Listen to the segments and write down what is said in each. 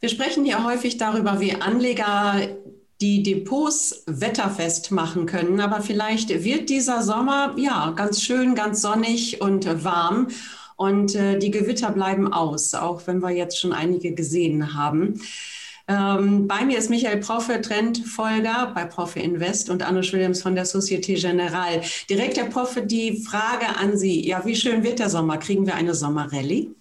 Wir sprechen hier häufig darüber, wie Anleger die Depots wetterfest machen können. Aber vielleicht wird dieser Sommer ja ganz schön, ganz sonnig und warm. Und äh, die Gewitter bleiben aus, auch wenn wir jetzt schon einige gesehen haben. Ähm, bei mir ist Michael Proffe, Trendfolger bei Proffe Invest und Anne Williams von der Societe Generale. Direkt, Herr Proffe, die Frage an Sie. Ja, wie schön wird der Sommer? Kriegen wir eine Sommerrallye?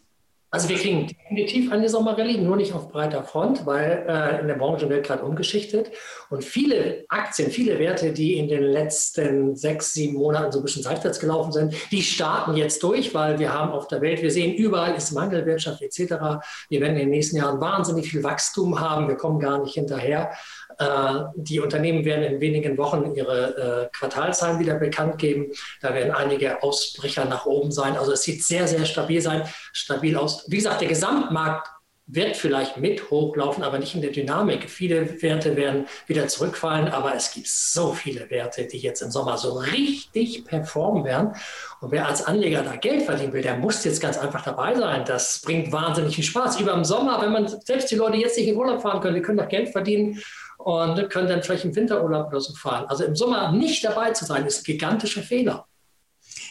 Also wir kriegen definitiv eine Sommerrallye, nur nicht auf breiter Front, weil äh, in der Branche wird gerade umgeschichtet. Und viele Aktien, viele Werte, die in den letzten sechs, sieben Monaten so ein bisschen seitwärts gelaufen sind, die starten jetzt durch, weil wir haben auf der Welt, wir sehen, überall ist Mangelwirtschaft etc. Wir werden in den nächsten Jahren wahnsinnig viel Wachstum haben. Wir kommen gar nicht hinterher. Äh, die Unternehmen werden in wenigen Wochen ihre äh, Quartalzahlen wieder bekannt geben. Da werden einige Ausbrecher nach oben sein. Also es sieht sehr, sehr stabil sein, stabil aus. Wie gesagt, der Gesamtmarkt wird vielleicht mit hochlaufen, aber nicht in der Dynamik. Viele Werte werden wieder zurückfallen, aber es gibt so viele Werte, die jetzt im Sommer so richtig performen werden. Und wer als Anleger da Geld verdienen will, der muss jetzt ganz einfach dabei sein. Das bringt wahnsinnig viel Spaß. Über im Sommer, wenn man selbst die Leute jetzt nicht in Urlaub fahren können, die können doch Geld verdienen und können dann vielleicht im Winterurlaub oder so fahren. Also im Sommer nicht dabei zu sein, ist ein gigantischer Fehler.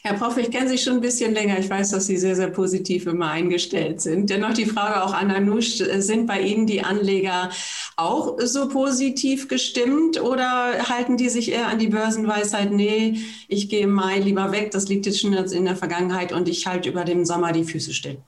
Herr Prof, ich kenne Sie schon ein bisschen länger. Ich weiß, dass Sie sehr, sehr positiv immer eingestellt sind. Dennoch die Frage auch an Anush, sind bei Ihnen die Anleger auch so positiv gestimmt oder halten die sich eher an die Börsenweisheit, nee, ich gehe im Mai lieber weg, das liegt jetzt schon in der Vergangenheit und ich halte über dem Sommer die Füße still?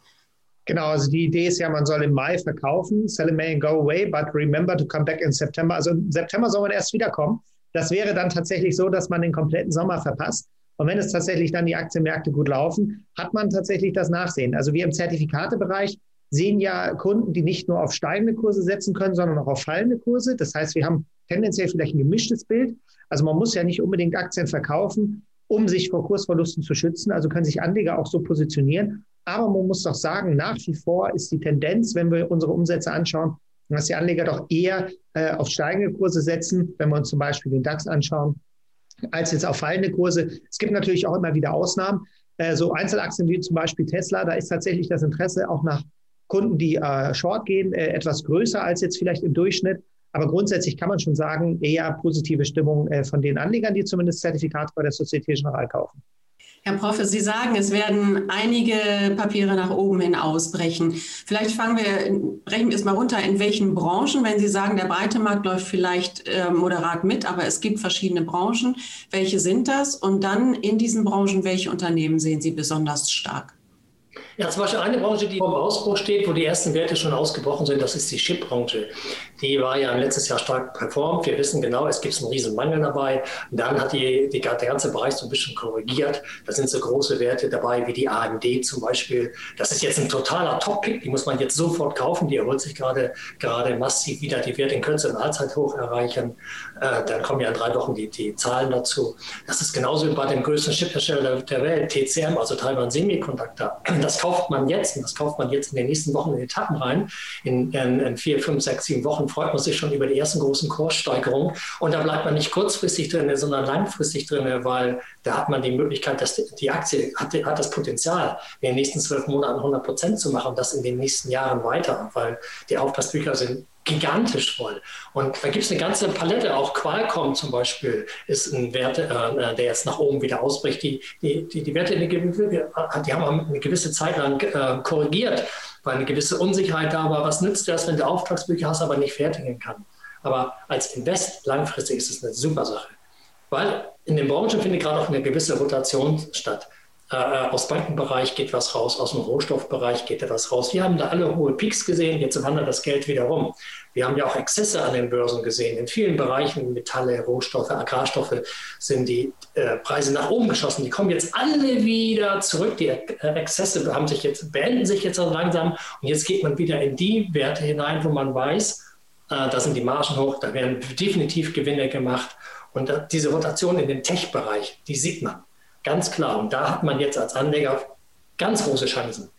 Genau, also die Idee ist ja, man soll im Mai verkaufen, sell in May and go away, but remember to come back in September. Also im September soll man erst wiederkommen. Das wäre dann tatsächlich so, dass man den kompletten Sommer verpasst. Und wenn es tatsächlich dann die Aktienmärkte gut laufen, hat man tatsächlich das Nachsehen. Also wir im Zertifikatebereich sehen ja Kunden, die nicht nur auf steigende Kurse setzen können, sondern auch auf fallende Kurse. Das heißt, wir haben tendenziell vielleicht ein gemischtes Bild. Also man muss ja nicht unbedingt Aktien verkaufen, um sich vor Kursverlusten zu schützen. Also können sich Anleger auch so positionieren. Aber man muss doch sagen, nach wie vor ist die Tendenz, wenn wir unsere Umsätze anschauen, dass die Anleger doch eher äh, auf steigende Kurse setzen, wenn wir uns zum Beispiel den DAX anschauen, als jetzt auf fallende Kurse. Es gibt natürlich auch immer wieder Ausnahmen. Äh, so Einzelaktien wie zum Beispiel Tesla, da ist tatsächlich das Interesse auch nach Kunden, die äh, short gehen, äh, etwas größer als jetzt vielleicht im Durchschnitt. Aber grundsätzlich kann man schon sagen, eher positive Stimmung äh, von den Anlegern, die zumindest Zertifikate bei der Societe Generale kaufen. Herr Proffe, Sie sagen, es werden einige Papiere nach oben hin ausbrechen. Vielleicht fangen wir, brechen wir es mal runter, in welchen Branchen, wenn Sie sagen, der breite Markt läuft vielleicht äh, moderat mit, aber es gibt verschiedene Branchen. Welche sind das? Und dann in diesen Branchen, welche Unternehmen sehen Sie besonders stark? Ja, zum Beispiel eine Branche, die vor dem Ausbruch steht, wo die ersten Werte schon ausgebrochen sind, das ist die Chipbranche. Die war ja letztes Jahr stark performt. Wir wissen genau, es gibt einen riesen Mangel dabei. Und dann hat die, die, der ganze Bereich so ein bisschen korrigiert. Da sind so große Werte dabei, wie die AMD zum Beispiel. Das ist jetzt ein totaler Top-Pick. Die muss man jetzt sofort kaufen. Die erholt sich gerade, gerade massiv wieder. Die wird in Kürze ein Allzeithoch erreichen. Äh, dann kommen ja in drei Wochen die, die Zahlen dazu. Das ist genauso wie bei dem größten Chiphersteller der Welt, TCM, also Taiwan Semiconductor. Das kauft man jetzt und das kauft man jetzt in den nächsten Wochen in Etappen rein. In, in, in vier, fünf, sechs, sieben Wochen freut man sich schon über die ersten großen Kurssteigerungen. Und da bleibt man nicht kurzfristig drin, sondern langfristig drin, weil da hat man die Möglichkeit, dass die Aktie hat, hat das Potenzial, in den nächsten zwölf Monaten 100 Prozent zu machen und das in den nächsten Jahren weiter, weil die Auftragsbücher sind gigantisch voll. Und da gibt es eine ganze Palette, auch Qualcomm zum Beispiel ist ein Wert, äh, der jetzt nach oben wieder ausbricht. Die, die, die, die Werte, eine, die haben eine gewisse Zeit lang äh, korrigiert, weil eine gewisse Unsicherheit da war. Was nützt das, wenn du Auftragsbücher hast, aber nicht fertigen kann? Aber als Invest langfristig ist es eine super Sache. Weil in den Branchen findet gerade auch eine gewisse Rotation statt. Äh, aus Bankenbereich geht was raus, aus dem Rohstoffbereich geht etwas raus. Wir haben da alle hohe Peaks gesehen, jetzt wandert das Geld wieder rum. Wir haben ja auch Exzesse an den Börsen gesehen. In vielen Bereichen, Metalle, Rohstoffe, Agrarstoffe, sind die äh, Preise nach oben geschossen. Die kommen jetzt alle wieder zurück. Die äh, Exzesse haben sich jetzt, beenden sich jetzt langsam. Und jetzt geht man wieder in die Werte hinein, wo man weiß, äh, da sind die Margen hoch, da werden definitiv Gewinne gemacht. Und diese Rotation in den Tech-Bereich, die sieht man. Ganz klar. Und da hat man jetzt als Anleger ganz große Chancen.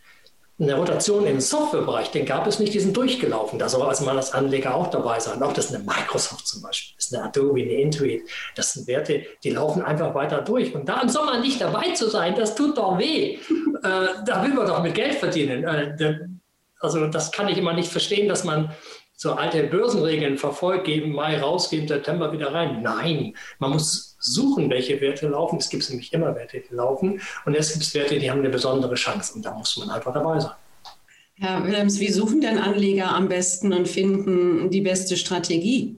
Eine Rotation im Softwarebereich, den gab es nicht, die sind durchgelaufen. Da soll also man als Anleger auch dabei sein. Auch das ist eine Microsoft zum Beispiel, das ist eine Adobe, eine Intuit. Das sind Werte, die laufen einfach weiter durch. Und da im Sommer nicht dabei zu sein, das tut doch weh. äh, da will man doch mit Geld verdienen. Äh, also das kann ich immer nicht verstehen, dass man so alte Börsenregeln verfolgt, geben Mai raus, geben September wieder rein. Nein, man muss suchen, welche Werte laufen. Es gibt nämlich immer Werte, die laufen. Und es gibt Werte, die haben eine besondere Chance. Und da muss man einfach dabei sein. Herr Willems, wie suchen denn Anleger am besten und finden die beste Strategie?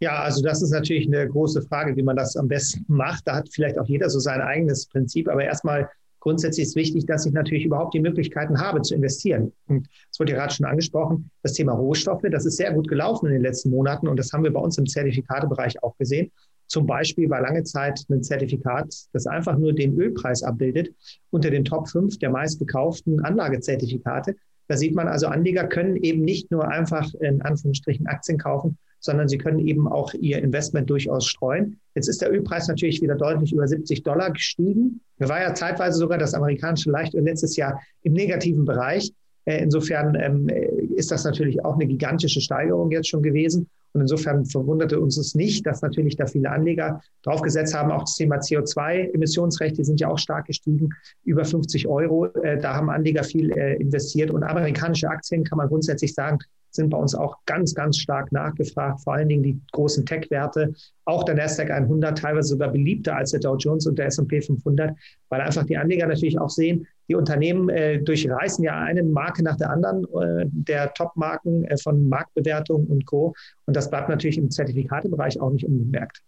Ja, also das ist natürlich eine große Frage, wie man das am besten macht. Da hat vielleicht auch jeder so sein eigenes Prinzip. Aber erstmal grundsätzlich ist wichtig, dass ich natürlich überhaupt die Möglichkeiten habe zu investieren. Und es wurde ja gerade schon angesprochen, das Thema Rohstoffe, das ist sehr gut gelaufen in den letzten Monaten und das haben wir bei uns im Zertifikatebereich auch gesehen. Zum Beispiel war lange Zeit ein Zertifikat, das einfach nur den Ölpreis abbildet, unter den Top 5 der meistgekauften Anlagezertifikate. Da sieht man also, Anleger können eben nicht nur einfach in Anführungsstrichen Aktien kaufen, sondern sie können eben auch ihr Investment durchaus streuen. Jetzt ist der Ölpreis natürlich wieder deutlich über 70 Dollar gestiegen. Er war ja zeitweise sogar das amerikanische Leichtöl letztes Jahr im negativen Bereich. Äh, insofern ähm, ist das natürlich auch eine gigantische Steigerung jetzt schon gewesen. Und insofern verwunderte uns es nicht, dass natürlich da viele Anleger draufgesetzt haben. Auch das Thema CO2-Emissionsrechte sind ja auch stark gestiegen, über 50 Euro. Äh, da haben Anleger viel äh, investiert. Und amerikanische Aktien kann man grundsätzlich sagen, sind bei uns auch ganz, ganz stark nachgefragt, vor allen Dingen die großen Tech-Werte, auch der Nasdaq 100, teilweise sogar beliebter als der Dow Jones und der S&P 500, weil einfach die Anleger natürlich auch sehen, die Unternehmen äh, durchreißen ja eine Marke nach der anderen äh, der Top-Marken äh, von Marktbewertung und Co. Und das bleibt natürlich im Zertifikatebereich auch nicht unbemerkt.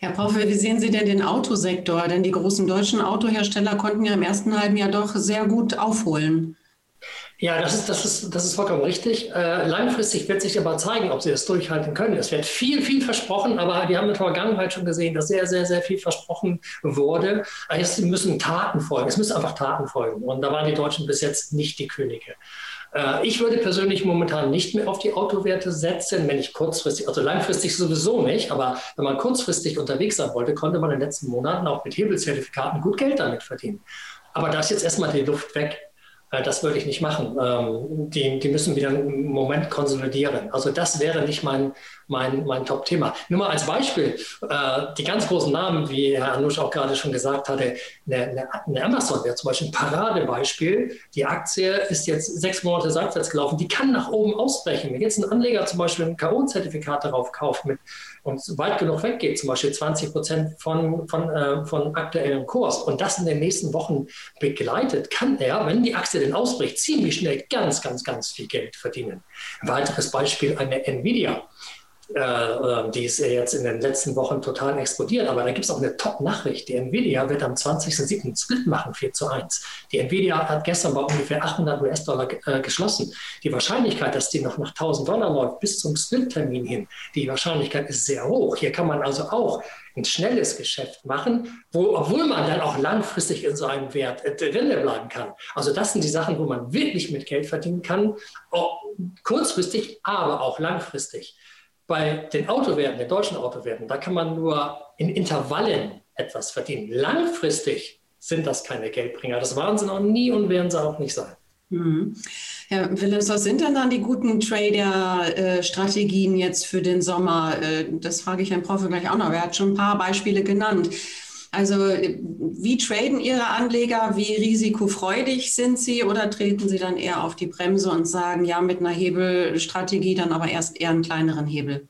Herr Proffe, wie sehen Sie denn den Autosektor? Denn die großen deutschen Autohersteller konnten ja im ersten halben Jahr doch sehr gut aufholen. Ja, das ist, das ist, das ist vollkommen richtig. Äh, langfristig wird sich aber zeigen, ob sie das durchhalten können. Es wird viel, viel versprochen, aber wir haben in der Vergangenheit schon gesehen, dass sehr, sehr, sehr viel versprochen wurde. Jetzt müssen Taten folgen. Es müssen einfach Taten folgen. Und da waren die Deutschen bis jetzt nicht die Könige. Äh, ich würde persönlich momentan nicht mehr auf die Autowerte setzen, wenn ich kurzfristig, also langfristig sowieso nicht, aber wenn man kurzfristig unterwegs sein wollte, konnte man in den letzten Monaten auch mit Hebelzertifikaten gut Geld damit verdienen. Aber da ist jetzt erstmal die Luft weg. Äh, das würde ich nicht machen. Ähm, die, die müssen wieder einen Moment konsolidieren. Also das wäre nicht mein, mein, mein Top-Thema. Nur mal als Beispiel, äh, die ganz großen Namen, wie Herr Anusch auch gerade schon gesagt hatte, eine, eine Amazon wäre zum Beispiel ein Paradebeispiel. Die Aktie ist jetzt sechs Monate seitwärts gelaufen, die kann nach oben ausbrechen. Wenn jetzt ein Anleger zum Beispiel ein K.O.-Zertifikat darauf kauft mit, und weit genug weggeht, zum Beispiel 20 Prozent von, von, äh, von aktuellem Kurs und das in den nächsten Wochen begleitet, kann er, wenn die Aktie denn ausbricht, ziemlich schnell ganz, ganz, ganz viel Geld verdienen. Ein weiteres Beispiel, eine Nvidia. Äh, äh, die ist jetzt in den letzten Wochen total explodiert. Aber da gibt es auch eine Top-Nachricht. Die Nvidia wird am 20.07. einen Split machen, 4 zu 1. Die Nvidia hat gestern bei ungefähr 800 US-Dollar äh, geschlossen. Die Wahrscheinlichkeit, dass die noch nach 1000 Dollar läuft bis zum Split-Termin hin, die Wahrscheinlichkeit ist sehr hoch. Hier kann man also auch ein schnelles Geschäft machen, wo, obwohl man dann auch langfristig in so einem Wert äh, drin bleiben kann. Also das sind die Sachen, wo man wirklich mit Geld verdienen kann, kurzfristig, aber auch langfristig. Bei den Autowerten, den deutschen Autowerten, da kann man nur in Intervallen etwas verdienen. Langfristig sind das keine Geldbringer. Das waren sie noch nie und werden sie auch nicht sein. Mhm. Herr Willems, was sind denn dann die guten Trader-Strategien jetzt für den Sommer? Äh, das frage ich Herrn Prof. gleich auch noch. Er hat schon ein paar Beispiele genannt. Also wie traden Ihre Anleger? Wie risikofreudig sind sie? Oder treten sie dann eher auf die Bremse und sagen, ja, mit einer Hebelstrategie dann aber erst eher einen kleineren Hebel?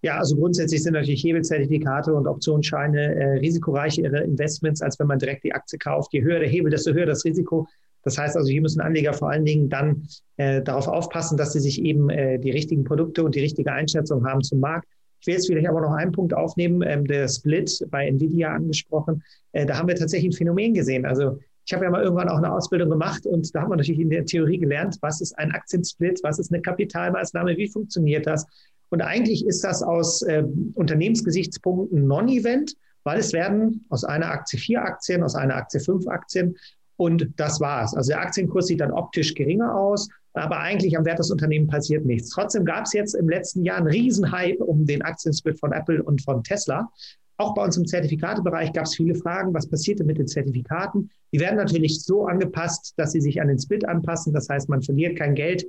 Ja, also grundsätzlich sind natürlich Hebelzertifikate und Optionsscheine äh, risikoreichere Investments, als wenn man direkt die Aktie kauft. Je höher der Hebel, desto höher das Risiko. Das heißt also, hier müssen Anleger vor allen Dingen dann äh, darauf aufpassen, dass sie sich eben äh, die richtigen Produkte und die richtige Einschätzung haben zum Markt. Ich will jetzt vielleicht aber noch einen Punkt aufnehmen, ähm, der Split bei Nvidia angesprochen. Äh, da haben wir tatsächlich ein Phänomen gesehen. Also ich habe ja mal irgendwann auch eine Ausbildung gemacht und da haben wir natürlich in der Theorie gelernt, was ist ein Aktiensplit, was ist eine Kapitalmaßnahme, wie funktioniert das. Und eigentlich ist das aus äh, Unternehmensgesichtspunkten Non-Event, weil es werden aus einer Aktie vier Aktien, aus einer Aktie fünf Aktien und das war's. Also der Aktienkurs sieht dann optisch geringer aus, aber eigentlich am Wert des Unternehmens passiert nichts. Trotzdem gab es jetzt im letzten Jahr einen Riesenhype um den Aktiensplit von Apple und von Tesla. Auch bei uns im Zertifikatebereich gab es viele Fragen, was passierte mit den Zertifikaten. Die werden natürlich so angepasst, dass sie sich an den Split anpassen. Das heißt, man verliert kein Geld.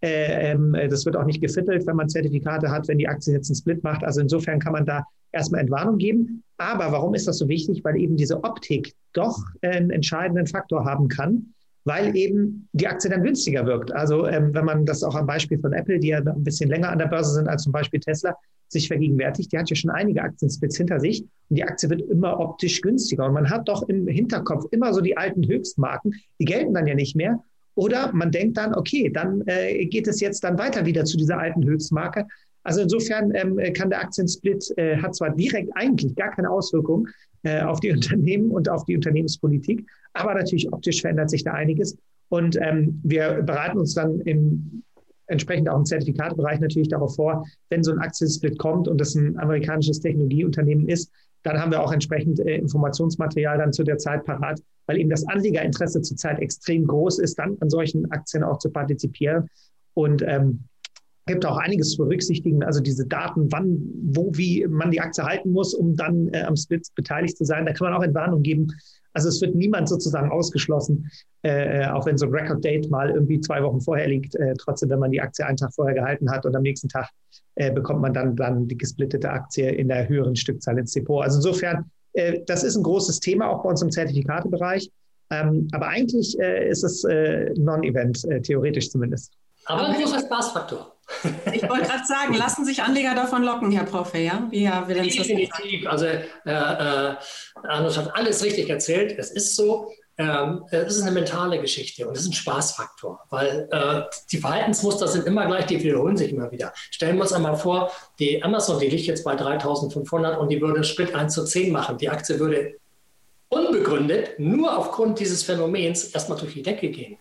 Äh, ähm, das wird auch nicht gefittelt, wenn man Zertifikate hat, wenn die Aktie jetzt einen Split macht. Also insofern kann man da erstmal Entwarnung geben. Aber warum ist das so wichtig? Weil eben diese Optik doch einen entscheidenden Faktor haben kann weil eben die Aktie dann günstiger wirkt. Also ähm, wenn man das auch am Beispiel von Apple, die ja ein bisschen länger an der Börse sind als zum Beispiel Tesla, sich vergegenwärtigt, die hat ja schon einige Aktiensplits hinter sich und die Aktie wird immer optisch günstiger. Und man hat doch im Hinterkopf immer so die alten Höchstmarken, die gelten dann ja nicht mehr. Oder man denkt dann, okay, dann äh, geht es jetzt dann weiter wieder zu dieser alten Höchstmarke. Also insofern ähm, kann der Aktiensplit, äh, hat zwar direkt eigentlich gar keine Auswirkung äh, auf die Unternehmen und auf die Unternehmenspolitik, aber natürlich optisch verändert sich da einiges. Und ähm, wir bereiten uns dann im entsprechend auch im Zertifikatebereich natürlich darauf vor, wenn so ein Aktiensplit kommt und das ein amerikanisches Technologieunternehmen ist, dann haben wir auch entsprechend äh, Informationsmaterial dann zu der Zeit parat, weil eben das Anlegerinteresse zurzeit extrem groß ist, dann an solchen Aktien auch zu partizipieren. Und ähm, gibt auch einiges zu berücksichtigen, also diese Daten, wann, wo, wie man die Aktie halten muss, um dann äh, am Split beteiligt zu sein. Da kann man auch Entwarnung geben. Also es wird niemand sozusagen ausgeschlossen, äh, auch wenn so ein Record Date mal irgendwie zwei Wochen vorher liegt. Äh, trotzdem, wenn man die Aktie einen Tag vorher gehalten hat und am nächsten Tag äh, bekommt man dann, dann die gesplittete Aktie in der höheren Stückzahl ins Depot. Also insofern, äh, das ist ein großes Thema auch bei uns im Zertifikatebereich. Ähm, aber eigentlich äh, ist es äh, Non-Event, theoretisch zumindest. Aber ein großer Spaßfaktor. Ich wollte gerade sagen, lassen sich Anleger davon locken, Herr Profe, ja? Wie Herr Definitiv. Also äh, äh, Arnold hat alles richtig erzählt. Es ist so, ähm, es ist eine mentale Geschichte und es ist ein Spaßfaktor, weil äh, die Verhaltensmuster sind immer gleich, die wiederholen sich immer wieder. Stellen wir uns einmal vor, die Amazon, die liegt jetzt bei 3500 und die würde einen Split 1 zu 10 machen. Die Aktie würde unbegründet nur aufgrund dieses Phänomens erstmal durch die Decke gehen.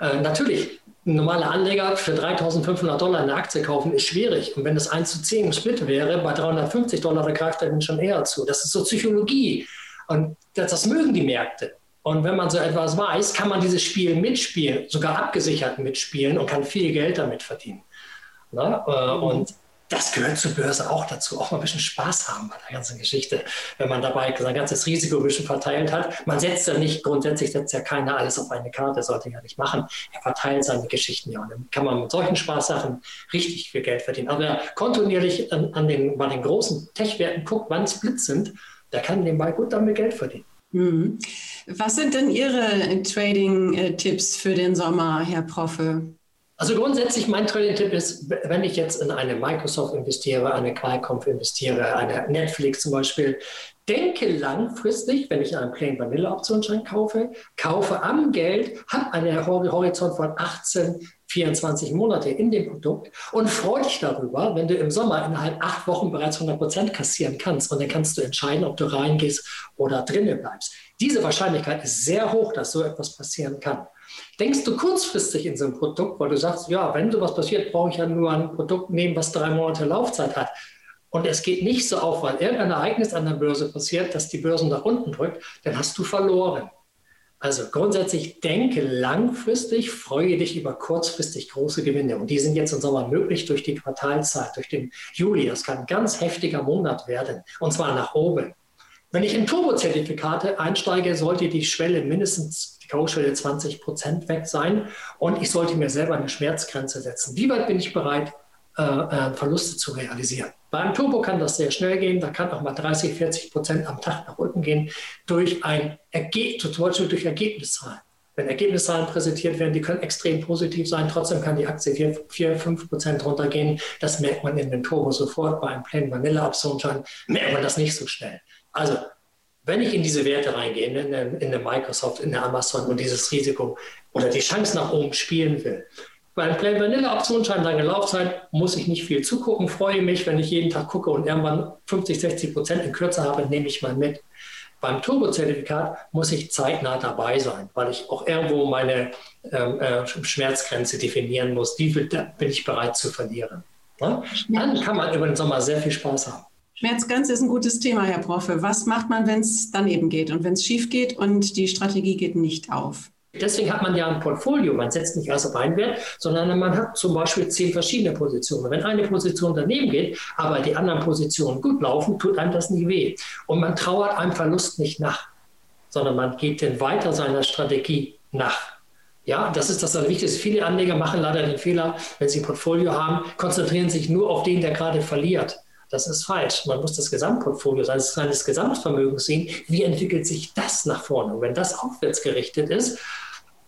Äh, natürlich, ein normaler Anleger für 3.500 Dollar eine Aktie kaufen, ist schwierig. Und wenn es 1 zu 10 im Split wäre, bei 350 Dollar, da greift er dann schon eher zu. Das ist so Psychologie. Und das, das mögen die Märkte. Und wenn man so etwas weiß, kann man dieses Spiel mitspielen, sogar abgesichert mitspielen und kann viel Geld damit verdienen. Na? Äh, und das gehört zur Börse auch dazu, auch mal ein bisschen Spaß haben bei der ganzen Geschichte, wenn man dabei sein ganzes Risiko ein bisschen verteilt hat. Man setzt ja nicht, grundsätzlich setzt ja keiner alles auf eine Karte, sollte ja nicht machen. Er verteilt seine Geschichten ja und dann kann man mit solchen Spaßsachen richtig viel Geld verdienen. Aber wer kontinuierlich an, an den, bei den großen Tech-Werten guckt, wann es Blitz sind, der kann nebenbei gut damit Geld verdienen. Mhm. Was sind denn Ihre Trading-Tipps für den Sommer, Herr Proffe? Also grundsätzlich mein Trading-Tipp ist, wenn ich jetzt in eine Microsoft investiere, eine Qualcomm investiere, eine Netflix zum Beispiel, denke langfristig, wenn ich einen Plain Vanilla Optionsschein kaufe, kaufe am Geld, habe einen Horizont von 18, 24 Monate in dem Produkt und freue dich darüber, wenn du im Sommer innerhalb acht Wochen bereits 100 Prozent kassieren kannst und dann kannst du entscheiden, ob du reingehst oder drinnen bleibst. Diese Wahrscheinlichkeit ist sehr hoch, dass so etwas passieren kann. Denkst du kurzfristig in so ein Produkt, weil du sagst, ja, wenn sowas passiert, brauche ich ja nur ein Produkt nehmen, was drei Monate Laufzeit hat. Und es geht nicht so auf, weil irgendein Ereignis an der Börse passiert, dass die Börsen nach unten drückt, dann hast du verloren. Also grundsätzlich denke langfristig, freue dich über kurzfristig große Gewinne. Und die sind jetzt im Sommer möglich durch die Quartalzeit, durch den Juli. Das kann ein ganz heftiger Monat werden, und zwar nach oben. Wenn ich in Turbo-Zertifikate einsteige, sollte die Schwelle mindestens die K.O.-Schwelle 20 Prozent weg sein und ich sollte mir selber eine Schmerzgrenze setzen. Wie weit bin ich bereit, äh, äh, Verluste zu realisieren? Beim Turbo kann das sehr schnell gehen, da kann auch mal 30, 40 Prozent am Tag nach unten gehen durch ein Ergebnis, zum Beispiel durch Ergebniszahlen. Wenn Ergebniszahlen präsentiert werden, die können extrem positiv sein, trotzdem kann die Aktie 4, 4 5 Prozent runtergehen. Das merkt man in den Turbo sofort. Bei einem Plain Vanilla Optionsschein merkt man das nicht so schnell. Also wenn ich in diese Werte reingehe, in eine, in eine Microsoft, in eine Amazon und dieses Risiko oder die Chance nach oben spielen will, bei einem Plain Vanilla Optionsschein lange Laufzeit muss ich nicht viel zugucken, freue mich, wenn ich jeden Tag gucke und irgendwann 50, 60 Prozent in Kürze habe, nehme ich mal mit. Beim Turbo-Zertifikat muss ich zeitnah dabei sein, weil ich auch irgendwo meine ähm, äh, Schmerzgrenze definieren muss. Viel bin ich bereit zu verlieren? Ja? Dann kann man über den Sommer sehr viel Spaß haben. Schmerzgrenze ist ein gutes Thema, Herr Proffe. Was macht man, wenn es daneben geht und wenn es schief geht und die Strategie geht nicht auf? Deswegen hat man ja ein Portfolio. Man setzt nicht alles auf einen Wert, sondern man hat zum Beispiel zehn verschiedene Positionen. Wenn eine Position daneben geht, aber die anderen Positionen gut laufen, tut einem das nie weh. Und man trauert einem Verlust nicht nach, sondern man geht dann weiter seiner Strategie nach. Ja, das ist das Wichtigste. Viele Anleger machen leider den Fehler, wenn sie ein Portfolio haben, konzentrieren sich nur auf den, der gerade verliert. Das ist falsch. Man muss das Gesamtportfolio seines, seines Gesamtvermögens sehen. Wie entwickelt sich das nach vorne? Und wenn das aufwärts gerichtet ist,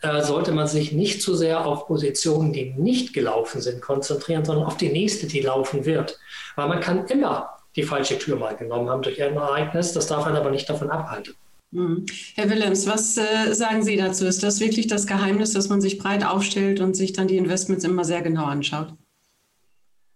äh, sollte man sich nicht zu sehr auf Positionen, die nicht gelaufen sind, konzentrieren, sondern auf die nächste, die laufen wird. Weil man kann immer die falsche Tür mal genommen haben durch ein Ereignis. Das darf einen aber nicht davon abhalten. Mhm. Herr Willems, was äh, sagen Sie dazu? Ist das wirklich das Geheimnis, dass man sich breit aufstellt und sich dann die Investments immer sehr genau anschaut?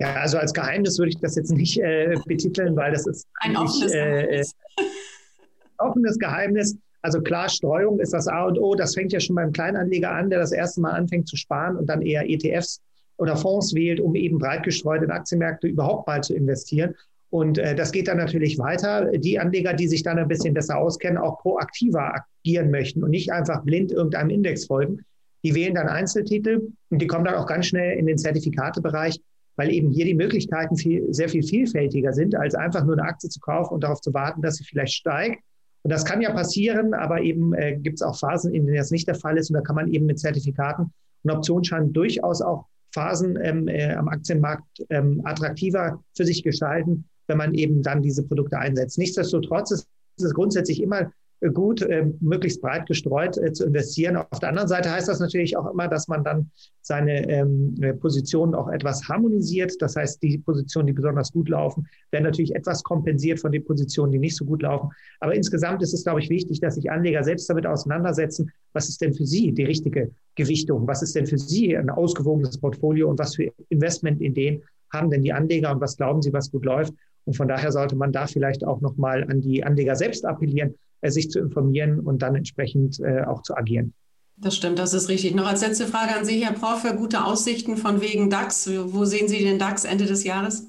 Ja, also als Geheimnis würde ich das jetzt nicht äh, betiteln, weil das ist ein offenes, äh, Geheimnis. offenes Geheimnis. Also klar, Streuung ist das A und O. Das fängt ja schon beim Kleinanleger an, der das erste Mal anfängt zu sparen und dann eher ETFs oder Fonds wählt, um eben breit gestreut in Aktienmärkte überhaupt mal zu investieren. Und äh, das geht dann natürlich weiter. Die Anleger, die sich dann ein bisschen besser auskennen, auch proaktiver agieren möchten und nicht einfach blind irgendeinem Index folgen, die wählen dann Einzeltitel und die kommen dann auch ganz schnell in den Zertifikatebereich, weil eben hier die Möglichkeiten viel, sehr viel vielfältiger sind, als einfach nur eine Aktie zu kaufen und darauf zu warten, dass sie vielleicht steigt. Und das kann ja passieren, aber eben äh, gibt es auch Phasen, in denen das nicht der Fall ist. Und da kann man eben mit Zertifikaten und Optionsscheinen durchaus auch Phasen ähm, äh, am Aktienmarkt ähm, attraktiver für sich gestalten, wenn man eben dann diese Produkte einsetzt. Nichtsdestotrotz ist es grundsätzlich immer gut, ähm, möglichst breit gestreut äh, zu investieren. Auf der anderen Seite heißt das natürlich auch immer, dass man dann seine ähm, äh, Positionen auch etwas harmonisiert. Das heißt, die Positionen, die besonders gut laufen, werden natürlich etwas kompensiert von den Positionen, die nicht so gut laufen. Aber insgesamt ist es, glaube ich, wichtig, dass sich Anleger selbst damit auseinandersetzen, was ist denn für sie die richtige Gewichtung? Was ist denn für sie ein ausgewogenes Portfolio und was für Investmentideen haben denn die Anleger und was glauben sie, was gut läuft? Und von daher sollte man da vielleicht auch nochmal an die Anleger selbst appellieren, äh, sich zu informieren und dann entsprechend äh, auch zu agieren. Das stimmt, das ist richtig. Noch als letzte Frage an Sie, Herr Prof, gute Aussichten von wegen DAX. Wo sehen Sie den DAX Ende des Jahres?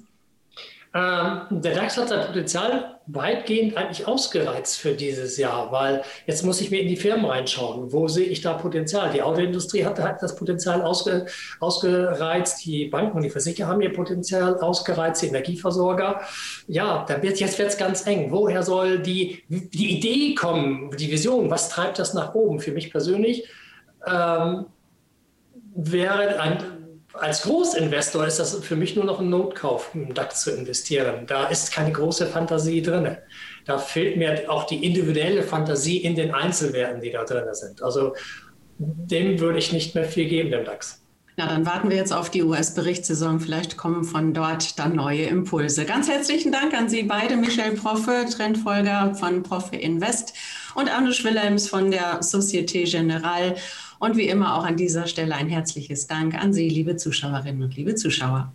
Ähm, der DAX hat sein Potenzial weitgehend eigentlich ausgereizt für dieses Jahr, weil jetzt muss ich mir in die Firmen reinschauen. Wo sehe ich da Potenzial? Die Autoindustrie hat, hat das Potenzial ausge, ausgereizt, die Banken und die Versicherer haben ihr Potenzial ausgereizt, die Energieversorger. Ja, da wird, jetzt wird es ganz eng. Woher soll die, die Idee kommen, die Vision? Was treibt das nach oben? Für mich persönlich ähm, wäre ein als Großinvestor ist das für mich nur noch ein Notkauf, im DAX zu investieren. Da ist keine große Fantasie drin. Da fehlt mir auch die individuelle Fantasie in den Einzelwerten, die da drin sind. Also dem würde ich nicht mehr viel geben, dem DAX. Na, dann warten wir jetzt auf die US-Berichtssaison. Vielleicht kommen von dort dann neue Impulse. Ganz herzlichen Dank an Sie beide, Michel Proffe, Trendfolger von Proffe Invest und Anne Willems von der Societe Generale. Und wie immer auch an dieser Stelle ein herzliches Dank an Sie, liebe Zuschauerinnen und liebe Zuschauer.